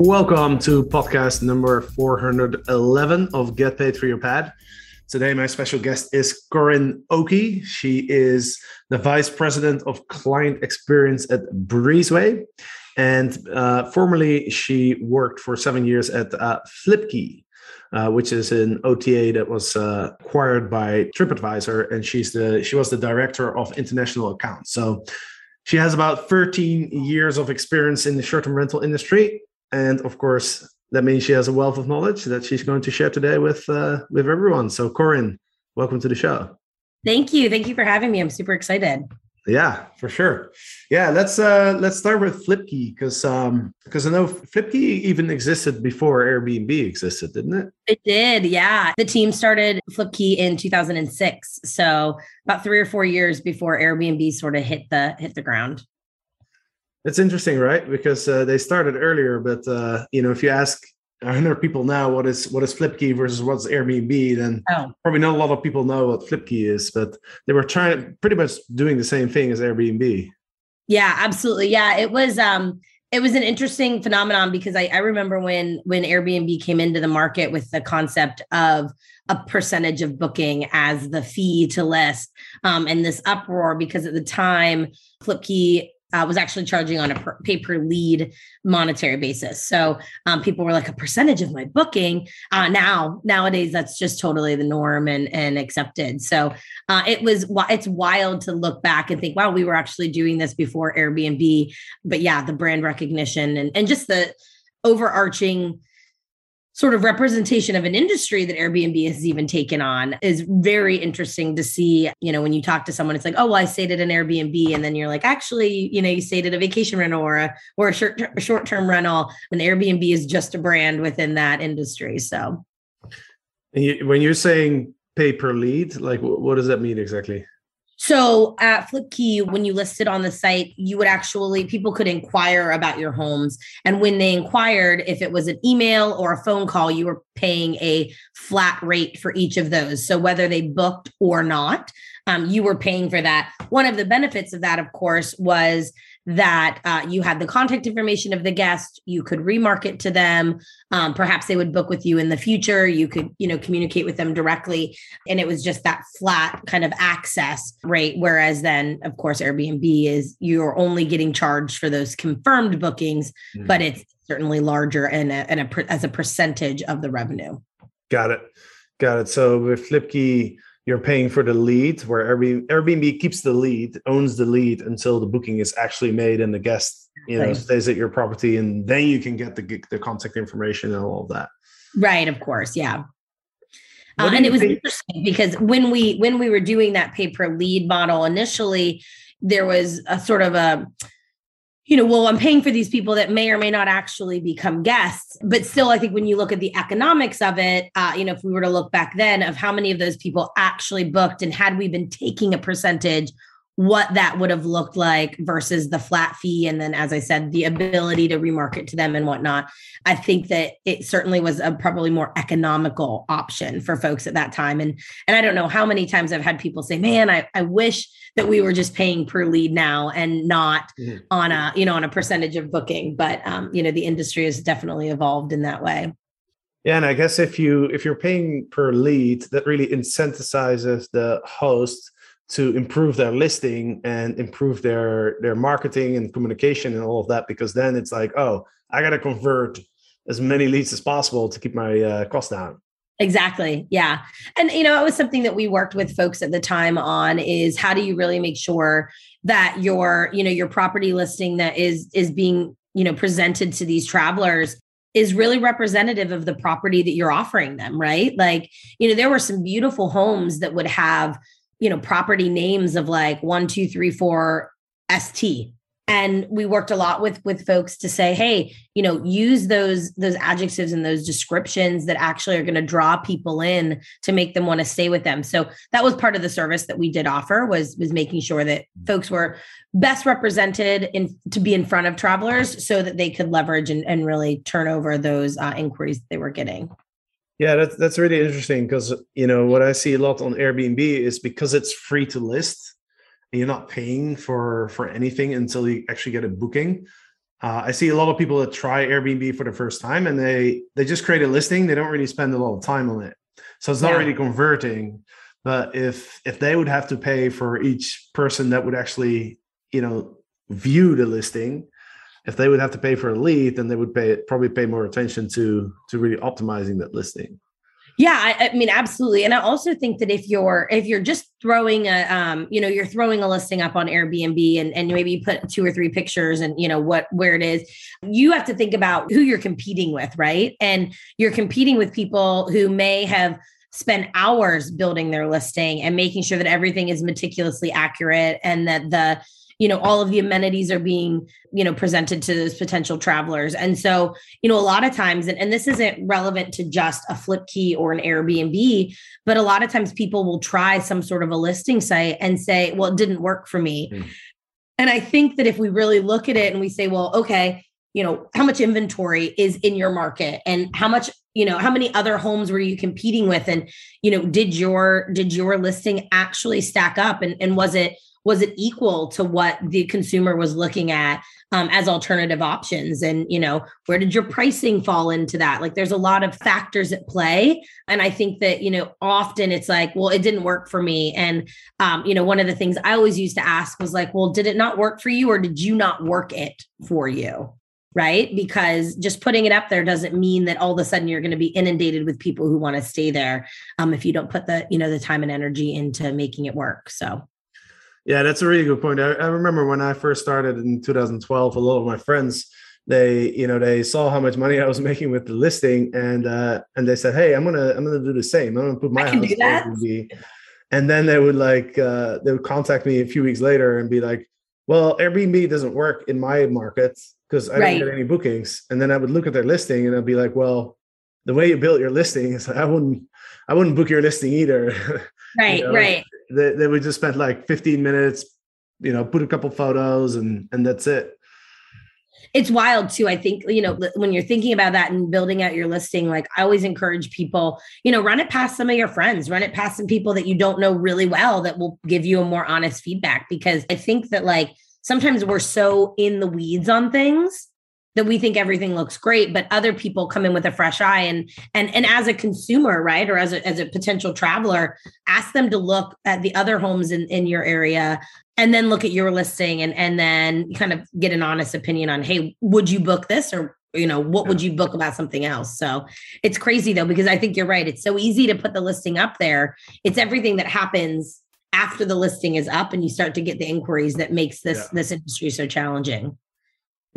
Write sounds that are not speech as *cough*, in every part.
Welcome to podcast number 411 of Get Paid for Your Pad. Today, my special guest is Corinne Oki. She is the Vice President of Client Experience at Breezeway. And uh, formerly, she worked for seven years at uh, Flipkey, uh, which is an OTA that was uh, acquired by TripAdvisor. And she's the she was the director of international accounts. So she has about 13 years of experience in the short-term rental industry and of course that means she has a wealth of knowledge that she's going to share today with uh, with everyone. So, Corinne, welcome to the show. Thank you. Thank you for having me. I'm super excited. Yeah, for sure. Yeah, let's uh let's start with Flipkey because um because I know Flipkey even existed before Airbnb existed, didn't it? It did. Yeah. The team started Flipkey in 2006, so about 3 or 4 years before Airbnb sort of hit the hit the ground. It's interesting, right? Because uh, they started earlier, but uh, you know, if you ask 100 people now what is what is Flipkey versus what's Airbnb, then oh. probably not a lot of people know what Flipkey is. But they were trying, pretty much doing the same thing as Airbnb. Yeah, absolutely. Yeah, it was. um it was an interesting phenomenon because I, I remember when when Airbnb came into the market with the concept of a percentage of booking as the fee to list um, and this uproar because at the time Flipkey uh, was actually charging on a per, pay per lead monetary basis. So um, people were like a percentage of my booking. Uh, now nowadays that's just totally the norm and and accepted. So uh, it was it's wild to look back and think, wow, we were actually doing this before Airbnb. But yeah, the brand recognition and and just the overarching sort of representation of an industry that Airbnb has even taken on is very interesting to see. You know, when you talk to someone, it's like, oh, well, I stayed at an Airbnb, and then you're like, actually, you know, you stayed at a vacation rental or a or a short term rental. And Airbnb is just a brand within that industry. So, when you're saying pay per lead, like what does that mean exactly? So at Flipkey, when you listed on the site, you would actually, people could inquire about your homes. And when they inquired, if it was an email or a phone call, you were paying a flat rate for each of those. So whether they booked or not, um, you were paying for that. One of the benefits of that, of course, was that uh, you had the contact information of the guest you could remarket to them um, perhaps they would book with you in the future you could you know communicate with them directly. And it was just that flat kind of access rate whereas then of course airbnb is you're only getting charged for those confirmed bookings mm-hmm. but it's certainly larger and, a, and a, as a percentage of the revenue. Got it. Got it. So with flipkey you're paying for the lead where Airbnb, Airbnb keeps the lead, owns the lead until the booking is actually made and the guest, you know, right. stays at your property and then you can get the, the contact information and all of that. Right. Of course. Yeah. Uh, and it was think? interesting because when we when we were doing that pay per lead model initially, there was a sort of a you know, well, I'm paying for these people that may or may not actually become guests. But still, I think when you look at the economics of it, uh, you know, if we were to look back then of how many of those people actually booked and had we been taking a percentage what that would have looked like versus the flat fee. And then, as I said, the ability to remarket to them and whatnot. I think that it certainly was a probably more economical option for folks at that time. And, and I don't know how many times I've had people say, man, I, I wish that we were just paying per lead now and not mm-hmm. on a, you know, on a percentage of booking. But, um, you know, the industry has definitely evolved in that way. Yeah, and I guess if you if you're paying per lead, that really incentivizes the host to improve their listing and improve their their marketing and communication and all of that because then it's like oh i got to convert as many leads as possible to keep my uh, down Exactly. Yeah. And you know, it was something that we worked with folks at the time on is how do you really make sure that your, you know, your property listing that is is being, you know, presented to these travelers is really representative of the property that you're offering them, right? Like, you know, there were some beautiful homes that would have, you know, property names of like one, two, three, four ST, and we worked a lot with with folks to say hey you know use those those adjectives and those descriptions that actually are going to draw people in to make them want to stay with them. So that was part of the service that we did offer was was making sure that folks were best represented in to be in front of travelers so that they could leverage and, and really turn over those uh, inquiries they were getting yeah that's that's really interesting because you know what i see a lot on airbnb is because it's free to list and you're not paying for for anything until you actually get a booking. Uh, I see a lot of people that try Airbnb for the first time and they they just create a listing. They don't really spend a lot of time on it, so it's not yeah. really converting. But if if they would have to pay for each person that would actually you know view the listing, if they would have to pay for a lead, then they would pay probably pay more attention to to really optimizing that listing. Yeah, I, I, mean, absolutely. And I also think that if you're if you're just throwing a um, you know, you're throwing a listing up on Airbnb and, and maybe you put two or three pictures and you know what where it is, you have to think about who you're competing with, right? And you're competing with people who may have spent hours building their listing and making sure that everything is meticulously accurate and that the you know all of the amenities are being you know presented to those potential travelers. And so you know a lot of times and, and this isn't relevant to just a Flipkey or an airbnb but a lot of times people will try some sort of a listing site and say well it didn't work for me. Mm. and i think that if we really look at it and we say well okay you know how much inventory is in your market? And how much you know how many other homes were you competing with? And you know did your did your listing actually stack up? And, and was it was it equal to what the consumer was looking at um, as alternative options? And you know where did your pricing fall into that? Like there's a lot of factors at play. And i think that you know often it's like well it didn't work for me. And um, you know one of the things i always used to ask was like well did it not work for you or did you not work it for you? Right? Because just putting it up there doesn't mean that all of a sudden you're going to be inundated with people who want to stay there um, if you don't put the you know the time and energy into making it work. So yeah, that's a really good point. I, I, remember when I first started in 2012, a lot of my friends, they, you know, they saw how much money I was *laughs* making with the listing and uh and they said, Hey, I'm gonna I'm gonna do the same. I'm gonna put my house Airbnb. And then they would like uh they would contact me a few weeks later and be like, Well, Airbnb doesn't work in my market because I right. don't get any bookings. And then I would look at their listing and I'd be like, Well, the way you built your listing is I wouldn't I wouldn't book your listing either. *laughs* Right, you know? right they, would just spend like 15 minutes, you know, put a couple photos and and that's it. It's wild too. I think, you know, when you're thinking about that and building out your listing, like I always encourage people, you know, run it past some of your friends, run it past some people that you don't know really well that will give you a more honest feedback. Because I think that like sometimes we're so in the weeds on things that we think everything looks great but other people come in with a fresh eye. And and and as a consumer right or as a, as a potential traveler ask them to look at the other homes in, in your area and then look at your listing and and then kind of get an honest opinion on hey would you book this? or you know what yeah. would you book about something else? So it's crazy though because i think you're right. It's so easy to put the listing up there. It's everything that happens after the listing is up and you start to get the inquiries that makes this yeah. this industry so challenging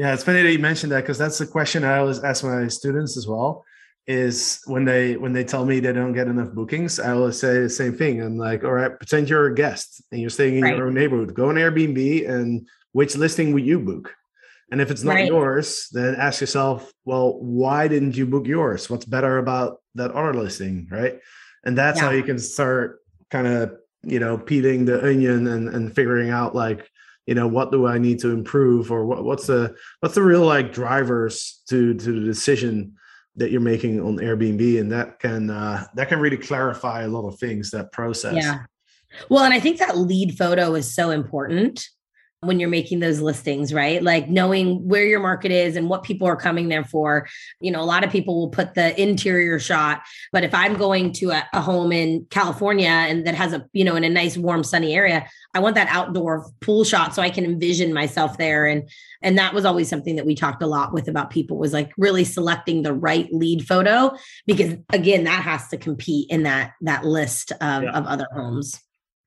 yeah, it's funny that you mentioned that because that's the question I always ask my students as well. Is when they when they tell me they don't get enough bookings, I always say the same thing. I'm like, all right, pretend you're a guest and you're staying in right. your own neighborhood. Go on Airbnb and which listing would you book? And if it's not right. yours, then ask yourself, well, why didn't you book yours? What's better about that other listing, right? And that's yeah. how you can start kind of you know peeling the onion and and figuring out like you know what do i need to improve or what, what's the what's the real like drivers to to the decision that you're making on airbnb? And that can uh that can really clarify a lot of things that process. Yeah. Well and i think that lead photo is so important when you're making those listings, right? Like knowing where your market is and what people are coming there for. You know, a lot of people will put the interior shot, but if I'm going to a, a home in California and that has a, you know, in a nice warm sunny area, I want that outdoor pool shot so I can envision myself there and and that was always something that we talked a lot with about people was like really selecting the right lead photo because again that has to compete in that that list of, yeah. of other homes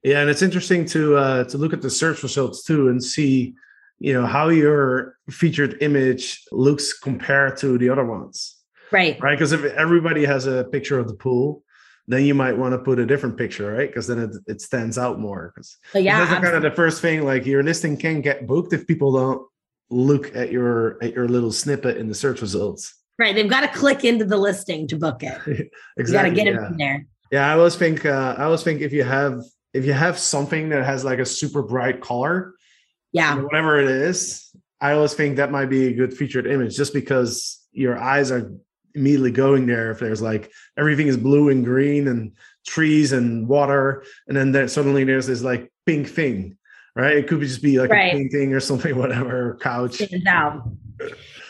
yeah and it's interesting to uh to look at the search results too and see you know how your featured image looks compared to the other ones right right because if everybody has a picture of the pool then you might want to put a different picture, right? Because then it, it stands out more. Because yeah, that's kind of the first thing. Like your listing can get booked if people don't look at your at your little snippet in the search results. Right. They've got to click into the listing to book it. *laughs* exactly. You got to get it in there. Yeah, I always think uh, I always think if you have if you have something that has like a super bright color, yeah, whatever it is, I always think that might be a good featured image just because your eyes are immediately going there if there's like everything is blue and green and trees and water and then there suddenly there's this like pink thing right? It could just be like right. a painting or something, *laughs* whatever, couch.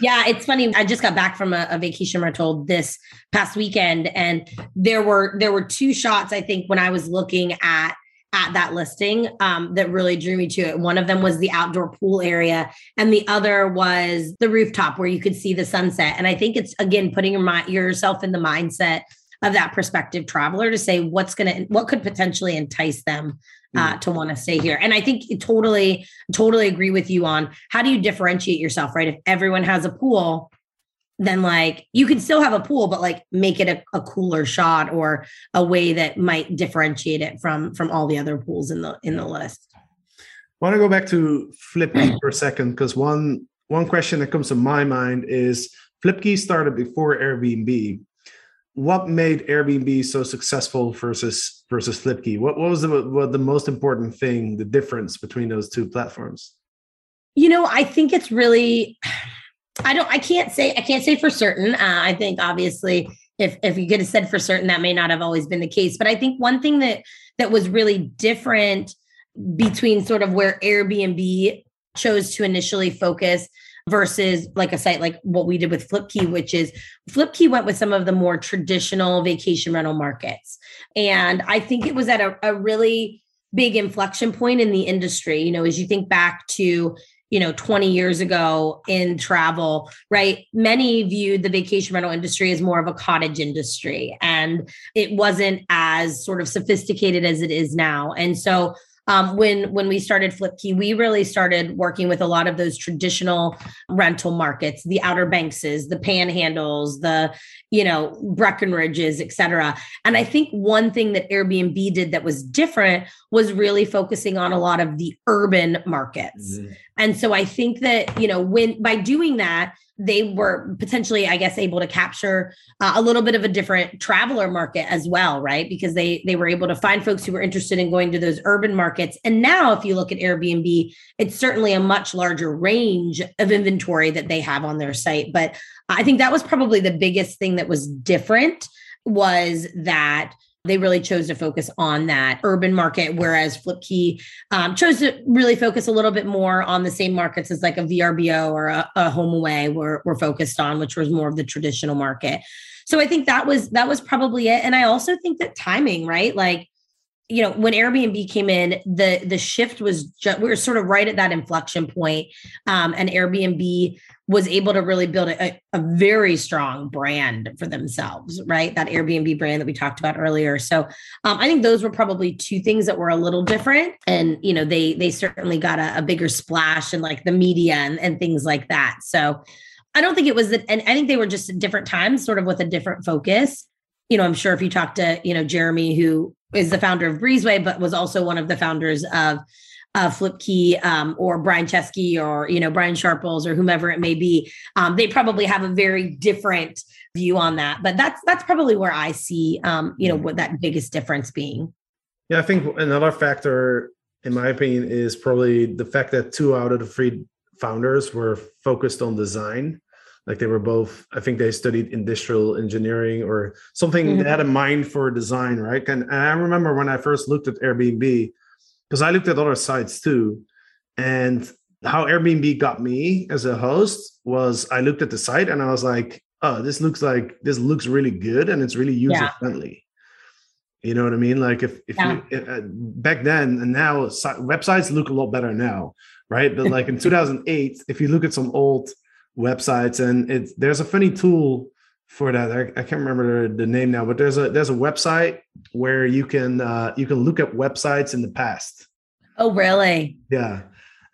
Yeah, it's funny. I just got back from a, a, vacation rental this past weekend, and there were there were two shots. I think when I was looking at at that listing um, that really drew me to it. One of them was the outdoor pool area, and the other was the rooftop where you could see the sunset. And I think it's again putting your mind yourself in the mindset of that prospective traveler to say what's going to what could potentially entice them uh, mm. to want to stay here. And I think totally, totally agree with you on how do you differentiate yourself, right? If everyone has a pool, then like you can still have a pool, but like make it a, a cooler shot or a way that might differentiate it from from all the other pools in the in the list. I want to go back to Flipkey for a second because one one question that comes to my mind is Flipkey started before Airbnb what made Airbnb so successful versus versus Flipkey? What, what was the what the most important thing, the difference between those two platforms? You know, I think it's really I don't I can't say I can't say for certain. Uh, I think obviously if if you could have said for certain that may not have always been the case, but I think one thing that that was really different between sort of where Airbnb chose to initially focus versus like a site like what we did with Flipkey, which is Flipkey went with some of the more traditional vacation rental markets. And I think it was at a, a really big inflection point in the industry. You know, as you think back to you know 20 years ago in travel right? Many viewed the vacation rental industry as more of a cottage industry and it wasn't as sort of sophisticated as it is now. And so um, when when we started Flipkey, we really started working with a lot of those traditional rental markets, the Outer Bankses, the Panhandles, the you know Breckenridges, et cetera. And I think one thing that Airbnb did that was different was really focusing on a lot of the urban markets. Mm-hmm. And so I think that you know when by doing that they were potentially i guess able to capture uh, a little bit of a different traveler market as well right? Because they they were able to find folks who were interested in going to those urban markets. And now if you look at airbnb it's certainly a much larger range of inventory that they have on their site. But i think that was probably the biggest thing that was different was that they really chose to focus on that urban market, whereas Flipkey um, chose to really focus a little bit more on the same markets as like a VRBO or a, a HomeAway were, were focused on, which was more of the traditional market. So I think that was that was probably it. And I also think that timing, right? Like you know when airbnb came in the the shift was just we were sort of right at that inflection point um, and airbnb was able to really build a, a, very strong brand for themselves right? That airbnb brand that we talked about earlier. So um, i think those were probably two things that were a little different. And you know they they certainly got a, a bigger splash in like the media and, and things like that. So i don't think it was that and i think they were just at different times sort of with a different focus. You know i'm sure if you talk to you know jeremy who is the founder of Breezeway, but was also one of the founders of uh, Flipkey um, or Brian Chesky or you know Brian Sharples or whomever it may be. Um, they probably have a very different view on that, but that's that's probably where I see um, you know what that biggest difference being. Yeah, I think another factor, in my opinion, is probably the fact that two out of the three founders were focused on design like they were both i think they studied industrial engineering or something mm-hmm. they had a mind for design right and, and i remember when i first looked at airbnb because i looked at other sites too And how Airbnb got me as a host was I looked at the site and I was like, oh, this looks like this looks really good and it's really user friendly. You know what I mean? Like if if yeah. you uh, back then and now si- websites look a lot better now, right? But like in *laughs* 2008, if you look at some old websites and it's there's a funny tool for that. I, I can't remember the, name now, but there's a there's a website where you can uh, you can look at websites in the past. Oh, really? Yeah.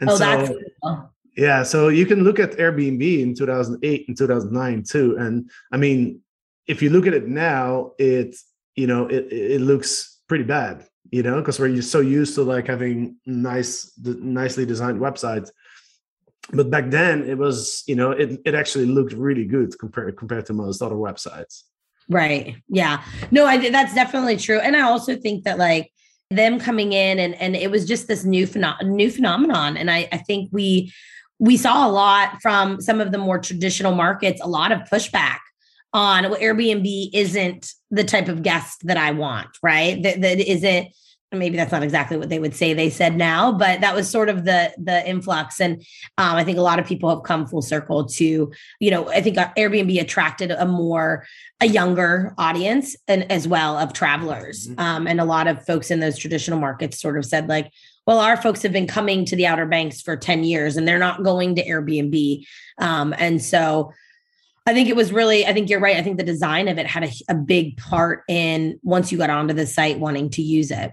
And oh, so, that's cool. Yeah, so you can look at Airbnb in 2008 and 2009 too. And I mean, if you look at it now, it you know it it looks pretty bad you know because we're just so used to like having nice nicely designed websites but back then it was you know it, it actually looked really good compared compared to most other websites. Right. Yeah. No i that's definitely true. And i also think that like them coming in and and it was just this new phenom- new phenomenon. And i i think we we saw a lot from some of the more traditional markets a lot of pushback on well, Airbnb isn't the type of guest that I want, right? That, that isn't maybe that's not exactly what they would say they said now but that was sort of the the influx and um, i think a lot of people have come full circle to you know i think airbnb attracted a more a younger audience and as well of travelers mm-hmm. um, and a lot of folks in those traditional markets sort of said like well our folks have been coming to the outer banks for 10 years and they're not going to airbnb um, and so I think it was really, I think you're right. I think the design of it had a, a big part in once you got onto the site wanting to use it.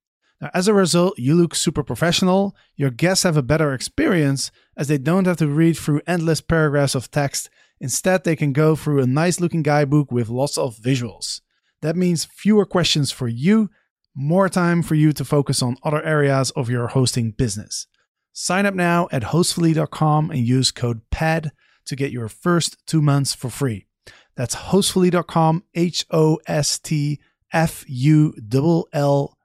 Now, as a result, you look super professional. Your guests have a better experience as they don't have to read through endless paragraphs of text. Instead, they can go through a nice looking guidebook with lots of visuals. That means fewer questions for you, more time for you to focus on other areas of your hosting business. Sign up now at hostfully.com and use code PAD to get your first two months for free. That's hostfully.com, H O S T F U L L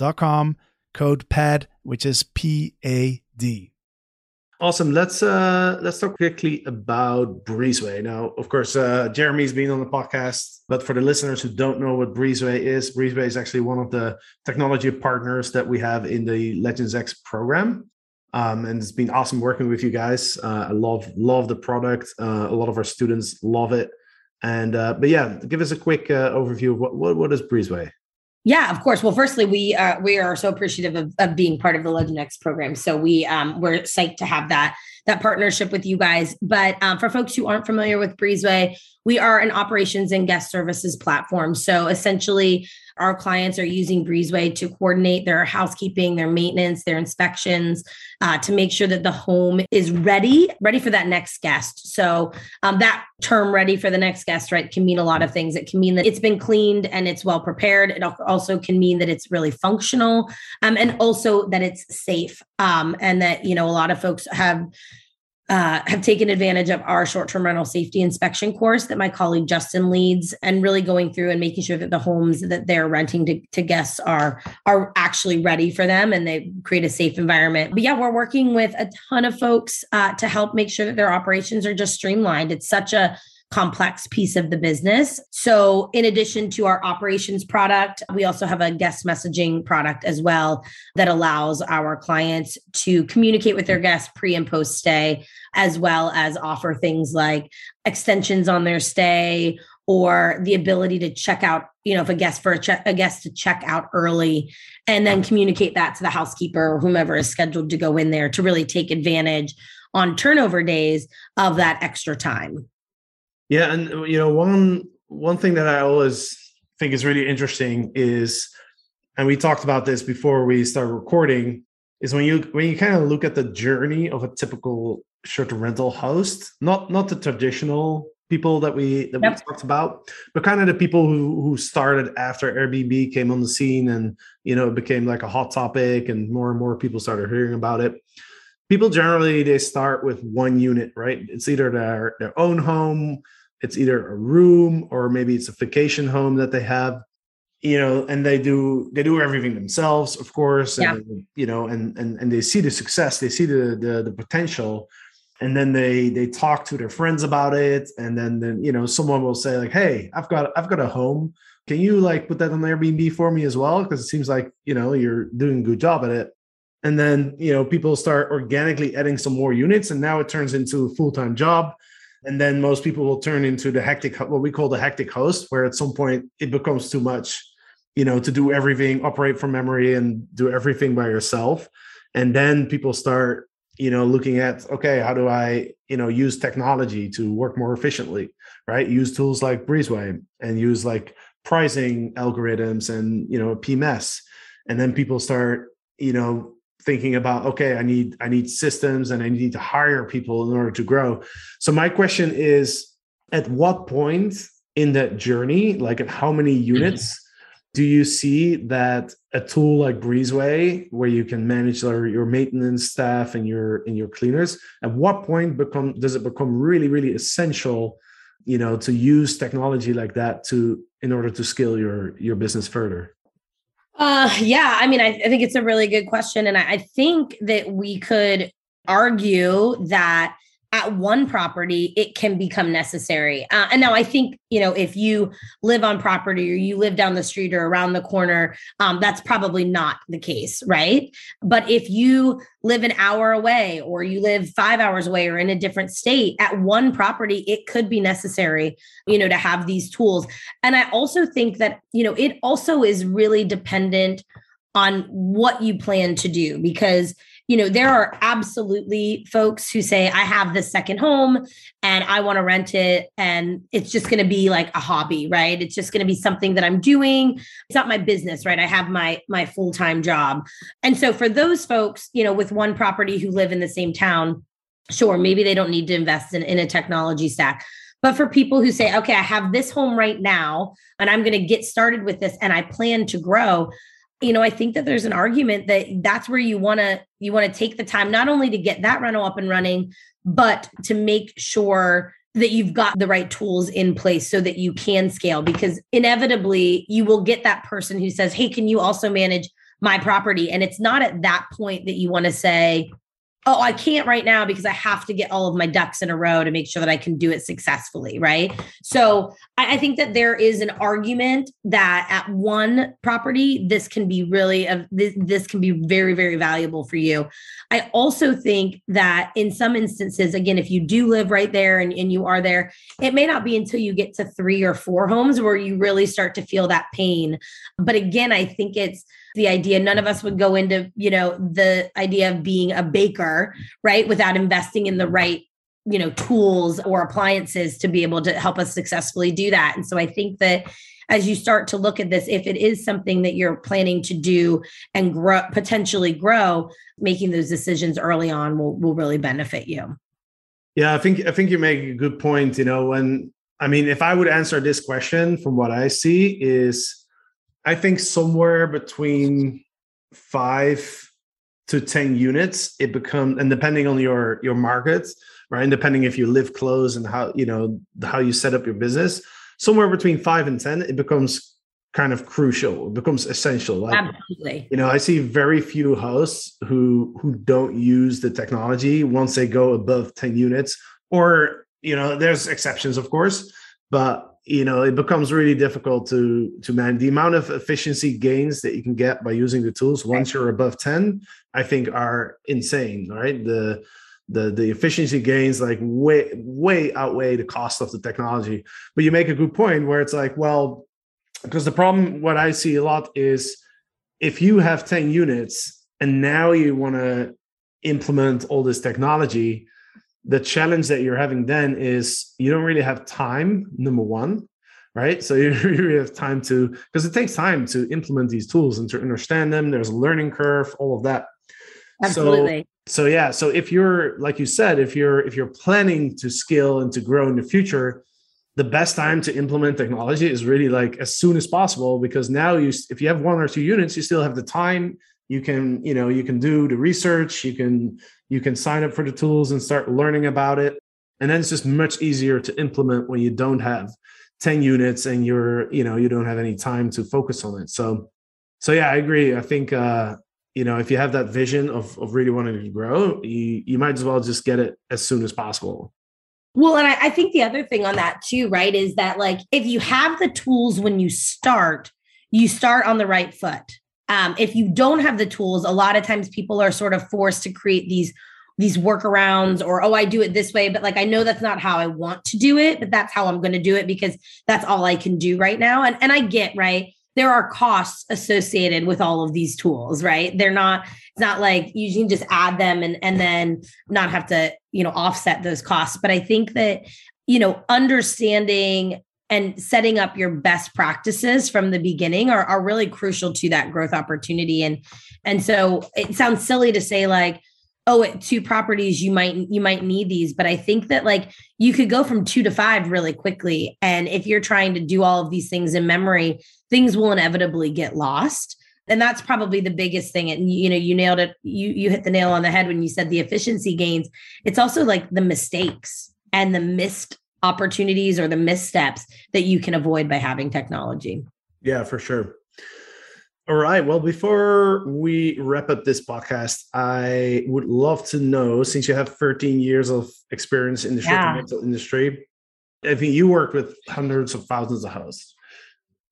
Y.com, code PAD, which is P A D. Awesome. Let's uh let's talk quickly about Breezeway. Now, of course, uh Jeremy's been on the podcast, but for the listeners who don't know what Breezeway is, Breezeway is actually one of the technology partners that we have in the Legends X program. Um, and it's been awesome working with you guys. Uh, I love love the product. Uh, a lot of our students love it. And uh, but yeah, give us a quick uh, overview of what, what what is Breezeway. Yeah, of course. Well, firstly, we uh, we are so appreciative of, of being part of the Legend X program. So we um, we're psyched to have that that partnership with you guys. But um, for folks who aren't familiar with Breezeway, we are an operations and guest services platform. So essentially, our clients are using Breezeway to coordinate their housekeeping, their maintenance, their inspections, uh, to make sure that the home is ready, ready for that next guest. So um, that term "ready for the next guest" right can mean a lot of things. It can mean that it's been cleaned and it's well prepared. It also can mean that it's really functional, um, and also that it's safe. Um, and that you know a lot of folks have uh, have taken advantage of our short-term rental safety inspection course that my colleague Justin leads, and really going through and making sure that the homes that they're renting to, to guests are are actually ready for them and they create a safe environment. But yeah, we're working with a ton of folks uh, to help make sure that their operations are just streamlined. It's such a complex piece of the business. So, in addition to our operations product, we also have a guest messaging product as well that allows our clients to communicate with their guests pre and post stay, as well as offer things like extensions on their stay or the ability to check out you know if a guest for a, che- a, guest to check out early and then communicate that to the housekeeper or whomever is scheduled to go in there to really take advantage on turnover days of that extra time yeah, and uh, you know one one thing that I always think is really interesting is, and we talked about this before we started recording, is when you when you kind of look at the journey of a typical short-term rental host, not not the traditional people that we that yep. we talked about, but kind of the people who who started after Airbnb came on the scene and you know it became like a hot topic and more and more people started hearing about it. people generally they start with one unit, right? It's either their their own home, it's either a room, or maybe it's a vacation home that they have you know and they do they do everything themselves of course and yeah. you know and and and they see the success they see the, the the potential and then they they talk to their friends about it and then then you know someone will say like hey i've got i've got a home. Can you like put that on airbnb for me as well? Because it seems like you know you're doing a good job at it. And then you know people start organically adding some more units and now it turns into a full-time job and then most people will turn into the hectic what we call the hectic host where at some point it becomes too much you know to do everything operate from memory and do everything by yourself. And then people start you know looking at okay how do i you know use technology to work more efficiently right? Use tools like breezeway and use like pricing algorithms and you know pms and then people start you know thinking about okay i need i need systems and i need to hire people in order to grow so my question is at what point in that journey like at how many mm-hmm. units mm-hmm. do you see that a tool like breezeway where you can manage your, your maintenance staff and your and your cleaners at what point become does it become really really essential you know to use technology like that to in order to scale your your business further uh, yeah, I mean, I, I think it's a really good question. And I, I think that we could argue that at one property it can become necessary. Uh, and now i think you know if you live on property or you live down the street or around the corner um, that's probably not the case right? But if you live an hour away or you live five hours away or in a different state at one property it could be necessary you know to have these tools. And i also think that you know it also is really dependent on what you plan to do because you know, there are absolutely folks who say, I have this second home and I want to rent it. And it's just going to be like a hobby, right? It's just going to be something that I'm doing. It's not my business, right? I have my, my full-time job. And so for those folks, you know, with one property who live in the same town, sure, maybe they don't need to invest in, in a technology stack. But for people who say, okay, I have this home right now and I'm going to get started with this and I plan to grow, you know, I think that there's an argument that that's where you want to you want to take the time not only to get that rental up and running, but to make sure that you've got the right tools in place so that you can scale because inevitably you will get that person who says, "Hey, can you also manage my property?" And it's not at that point that you want to say, oh, I can't right now because I have to get all of my ducks in a row to make sure that I can do it successfully. Right. So I, I, think that there is an argument that at one property, this can be really, a, this, this can be very, very valuable for you. I also think that in some instances, again, if you do live right there and, and you are there, it may not be until you get to three or four homes where you really start to feel that pain. But again, I think it's, the idea. None of mm-hmm. us would go into you know the idea of being a baker right without investing in the right you know tools or appliances to be able to help us successfully do that. And so i think that as you start to look at this if it is something that you're planning to do and grow potentially grow making those decisions early on will, will really benefit you. Yeah i think i think you make a good point you know when i mean if i would answer this question from what i see is I think somewhere between five to 10 units, it becomes, and depending on your, your market, right. And depending if you live close and how, you know, how you set up your business, somewhere between five and 10, it becomes kind of crucial. It becomes essential. Like, Absolutely. You know, I see very few hosts who, who don't use the technology once they go above 10 units or, you know, there's exceptions, of course, but you know it becomes really difficult to to manage. The amount of efficiency gains that you can get by using the tools once you're above 10 i think are insane right? The the the efficiency gains like way way outweigh the cost of the technology. But you make a good point where it's like well because the problem what i see a lot is if you have 10 units and now you want to implement all this technology the challenge that you're having then is you don't really have time number one right? So *laughs* you really have time to because it takes time to implement these tools and to understand them. There's a learning curve all of that. Absolutely. so, so yeah so if you're like you said if you're if you're planning to scale and to grow in the future the best time to implement technology is really like as soon as possible because now you if you have one or two units you still have the time you can you know you can do the research you can you can sign up for the tools and start learning about it. And then it's just much easier to implement when you don't have 10 units and you're you know you don't have any time to focus on it. So so yeah i agree. I think uh you know if you have that vision of of really wanting to grow you you might as well just get it as soon as possible. Well, and I, I, think the other thing on that too, right, is that like if you have the tools when you start, you start on the right foot. Um, if you don't have the tools, a lot of times people are sort of forced to create these these workarounds or oh i do it this way but like i know that's not how i want to do it but that's how i'm going to do it because that's all i can do right now and and i get right? There are costs associated with all of these tools right? They're not it's not like you can just add them and and then not have to you know offset those costs but i think that you know understanding and setting up your best practices from the beginning are, are really crucial to that growth opportunity. And and so it sounds silly to say like oh at two properties you might you might need these but i think that like you could go from two to five really quickly. And if you're trying to do all of these things in memory things will inevitably get lost. And that's probably the biggest thing. And you know you nailed it. You you hit the nail on the head when you said the efficiency gains. It's also like the mistakes and the missed opportunities or the missteps that you can avoid by having technology. Yeah, for sure. All right. Well, before we wrap up this podcast, I would love to know since you have 13 years of experience in the yeah. rental industry, I think you work with hundreds of thousands of hosts.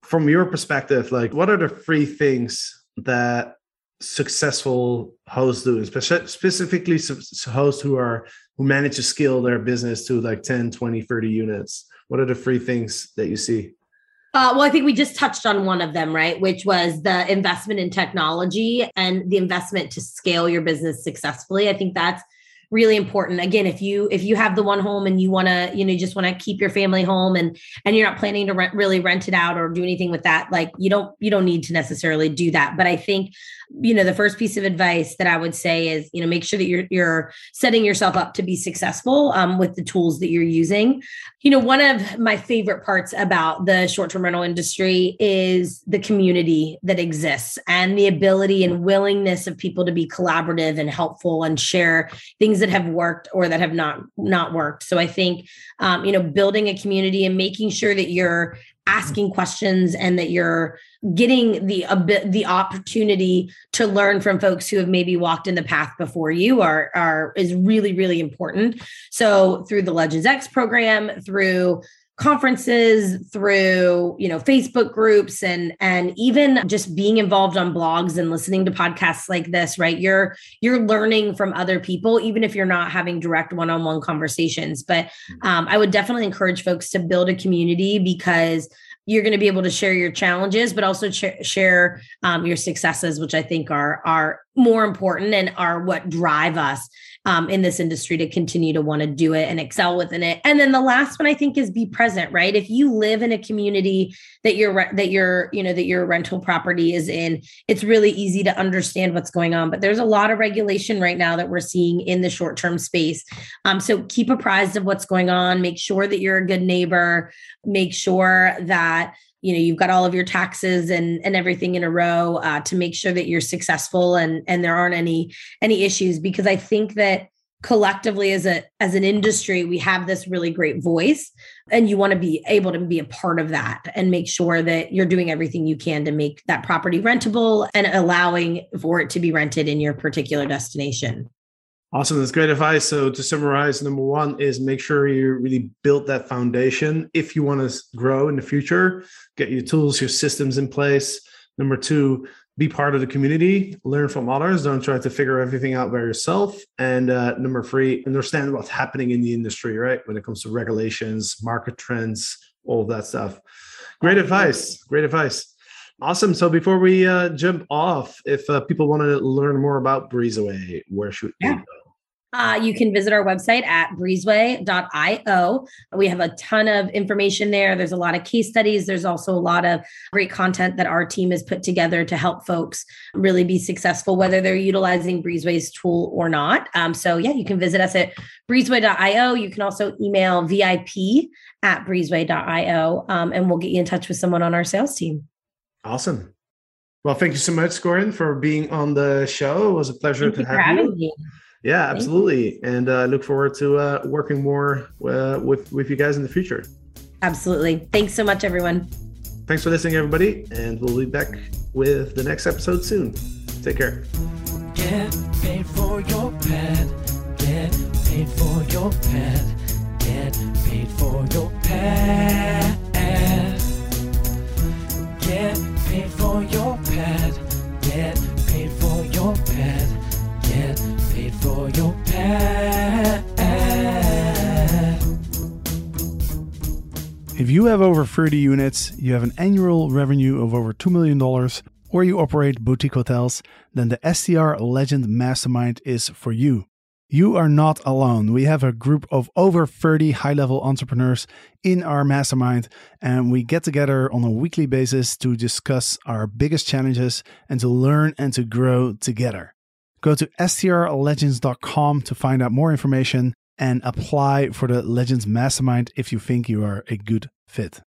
From your perspective, like what are the three things that successful hosts do, especially specifically hosts who are who manage to scale their business to like 10 20 30 units what are the free things that you see uh, well, I think we just touched on one of them, right? Which was the investment in technology and the investment to scale your business successfully. I think that's really important. Again if you if you have the one home and you want to you know just want to keep your family home and and you're not planning to rent, really rent it out or do anything with that like you don't you don't need to necessarily do that. But i think you know the first piece of advice that i would say is you know make sure that you're you're setting yourself up to be successful um, with the tools that you're using. You know one of my favorite parts about the short-term rental industry is the community that exists and the ability and willingness of people to be collaborative and helpful and share things that have worked or that have not not worked. So i think um, you know building a community and making sure that you're asking questions and that you're getting the the opportunity to learn from folks who have maybe walked in the path before you are are is really really important. So through the legends x program through conferences through you know facebook groups and and even just being involved on blogs and listening to podcasts like this right? You're you're learning from other people even if you're not having direct one-on-one conversations. But um, i would definitely encourage folks to build a community because you're going to be able to share your challenges, but also ch- share um, your successes, which I think are are more important and are what drive us um, in this industry to continue to want to do it and excel within it. And then the last one I think is be present, right? If you live in a community that your that your you know that your rental property is in, it's really easy to understand what's going on. But there's a lot of regulation right now that we're seeing in the short term space. Um, so keep apprised of what's going on. Make sure that you're a good neighbor. Make sure that you know you've got all of your taxes and and everything in a row uh, to make sure that you're successful and and there aren't any any issues. Because i think that collectively as a as an industry we have this really great voice and you want to be able to be a part of that and make sure that you're doing everything you can to make that property rentable and allowing for it to be rented in your particular destination Awesome. That's great advice. So to summarize, number one is make sure you really build that foundation. If you want to grow in the future, get your tools, your systems in place. Number two, be part of the community, learn from others. Don't try to figure everything out by yourself. And uh, number three, understand what's happening in the industry, right? When it comes to regulations, market trends, all that stuff. Great advice. Great advice. Awesome. So before we uh, jump off, if uh, people want to learn more about Breezeway, where should yeah. they go? Uh, you can visit our website at breezeway.io. We have a ton of information there. There's a lot of case studies. There's also a lot of great content that our team has put together to help folks really be successful, whether they're utilizing Breezeway's tool or not. Um, so, yeah, you can visit us at breezeway.io. You can also email VIP at breezeway.io, um, and we'll get you in touch with someone on our sales team. Awesome. Well, thank you so much, Corinne, for being on the show. It was a pleasure Thank to you for have you. having me. Yeah, Thank absolutely. And uh, look forward to uh, working more uh, with with you guys in the future. Absolutely. Thanks so much, everyone. Thanks for listening, everybody, and we'll be back with the next episode soon. Take care. Get paid for your pad. Get paid for your pad. Get paid for your pad. Get paid for your pad. Get paid for your pad. Get paid for your pad. If you have over 30 units, you have an annual revenue of over $2 million, or you operate boutique hotels, then the STR Legend Mastermind is for you. You are not alone. We have a group of over 30 high level entrepreneurs in our mastermind, and we get together on a weekly basis to discuss our biggest challenges and to learn and to grow together. Go to strlegends.com to find out more information and apply for the Legends Mastermind if you think you are a good fit.